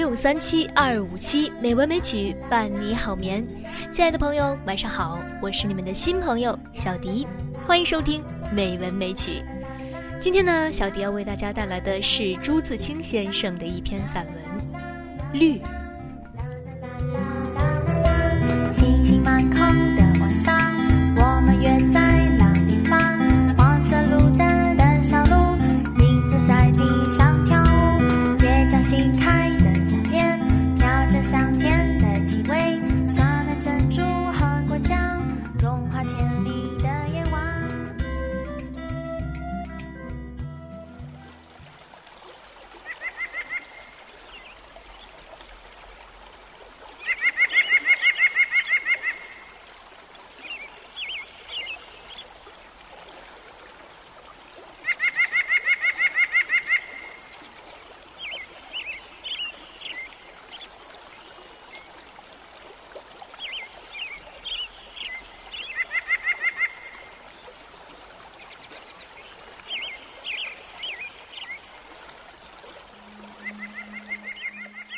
六三七二五七美文美曲伴你好眠，亲爱的朋友，晚上好，我是你们的新朋友小迪，欢迎收听美文美曲。今天呢，小迪要为大家带来的是朱自清先生的一篇散文《绿》。星星满空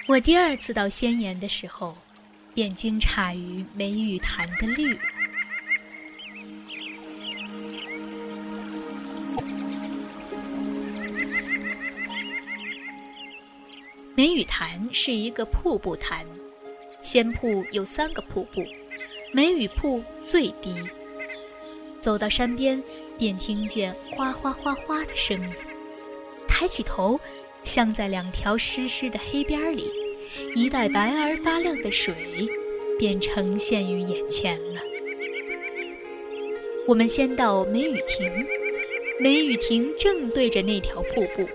我第二次到仙岩的时候，便惊诧于梅雨潭的绿。梅雨潭是一个瀑布潭，仙瀑有三个瀑布，梅雨瀑最低。走到山边，便听见哗哗哗哗的声音，抬起头。像在两条湿湿的黑边里，一袋白而发亮的水，便呈现于眼前了。我们先到梅雨亭，梅雨亭正对着那条瀑布，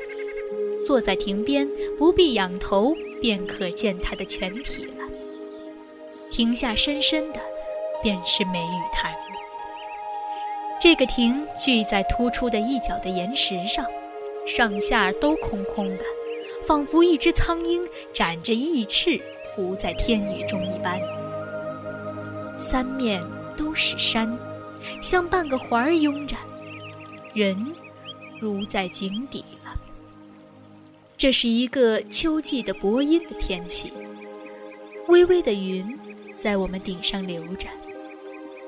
坐在亭边，不必仰头，便可见它的全体了。亭下深深的，便是梅雨潭。这个亭聚在突出的一角的岩石上。上下都空空的，仿佛一只苍鹰展着翼翅浮在天宇中一般。三面都是山，像半个环儿拥着，人如在井底了。这是一个秋季的薄阴的天气，微微的云在我们顶上流着，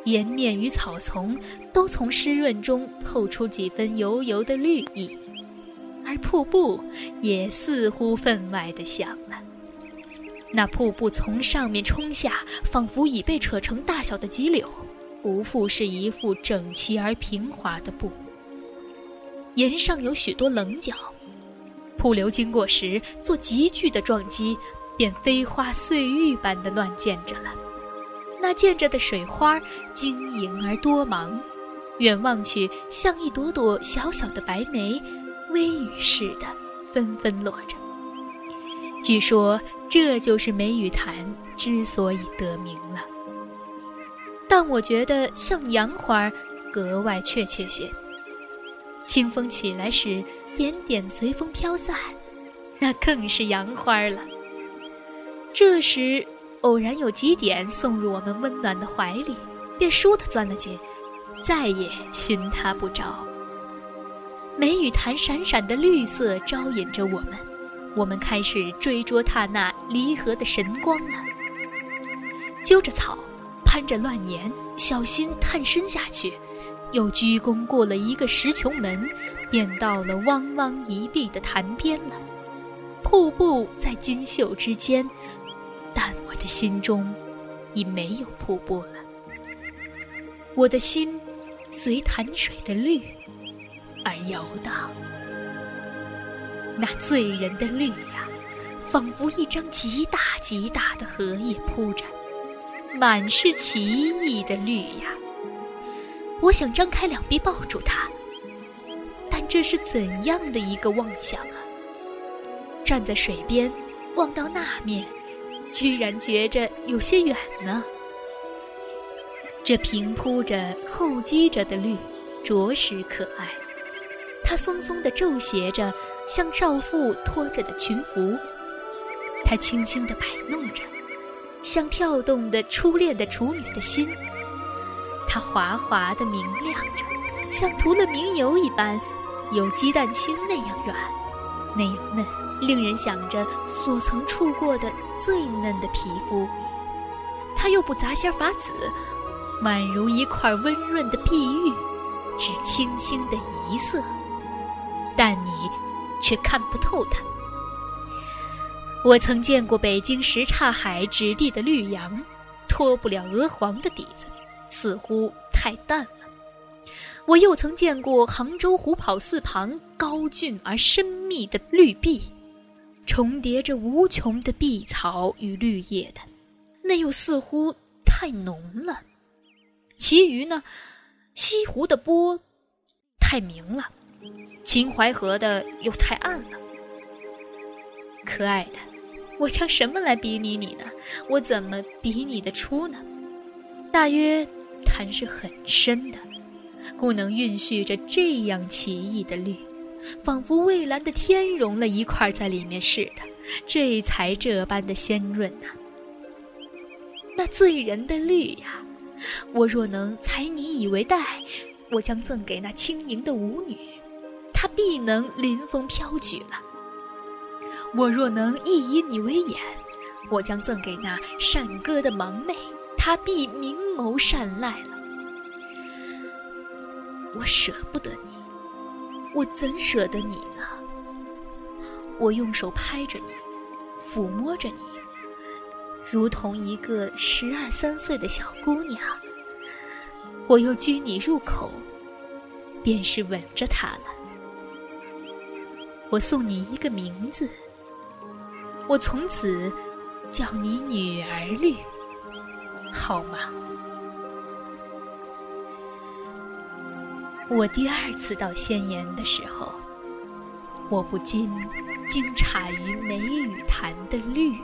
岩面与草丛都从湿润中透出几分油油的绿意。而瀑布也似乎分外的响了。那瀑布从上面冲下，仿佛已被扯成大小的棘柳，不复是一幅整齐而平滑的布。岩上有许多棱角，瀑流经过时做急剧的撞击，便飞花碎玉般的乱溅着了。那溅着的水花晶莹而多芒，远望去像一朵朵小小的白梅。微雨似的纷纷落着。据说这就是梅雨潭之所以得名了。但我觉得像杨花格外确切些。清风起来时，点点随风飘散，那更是杨花了。这时偶然有几点送入我们温暖的怀里，便倏地钻了进，再也寻它不着。梅雨潭闪闪的绿色招引着我们，我们开始追逐它那离合的神光了。揪着草，攀着乱岩，小心探身下去，又鞠躬过了一个石穹门，便到了汪汪一碧的潭边了。瀑布在金袖之间，但我的心中已没有瀑布了。我的心随潭水的绿。而游荡，那醉人的绿呀，仿佛一张极大极大的荷叶铺着，满是奇异的绿呀。我想张开两臂抱住它，但这是怎样的一个妄想啊！站在水边，望到那面，居然觉着有些远呢。这平铺着、厚积着的绿，着实可爱。它松松地皱斜着，像少妇拖着的裙服；它轻轻地摆弄着，像跳动的初恋的处女的心；它滑滑地明亮着，像涂了明油一般，有鸡蛋清那样软，那样嫩。令人想着所曾触过的最嫩的皮肤。它又不杂仙法子，宛如一块温润的碧玉，只轻轻的一色，但你却看不透它。我曾见过北京什刹海质地的绿杨，脱不了鹅黄的底子，似乎太淡了。我又曾见过杭州虎跑寺旁高峻而深密的绿壁，重叠着无穷的碧草与绿叶的。那又似乎太浓了，其余呢？西湖的波太明了，秦淮河的又太暗了。可爱的，我将什么来比拟你呢？我怎么比拟得出呢？大约潭是很深的，故能蕴蓄着这样奇异的绿，仿佛蔚蓝的天融了一块在里面似的，这才这般的鲜润呐。那醉人的绿呀，我若能采你以为带，我将赠给那轻盈的舞女，他必能临风飘举了；我若能一以你为眼，我将赠给那善歌的盲妹，她必明眸善睐了。我舍不得你，我怎舍得你呢？我用手拍着你，抚摸着你。如同一个十二三岁的小姑娘，我又拘你入口，便是吻着她了。我送你一个名字，我从此叫你女儿绿，好吗？我第二次到仙岩的时候，我不禁惊诧于梅雨潭的绿。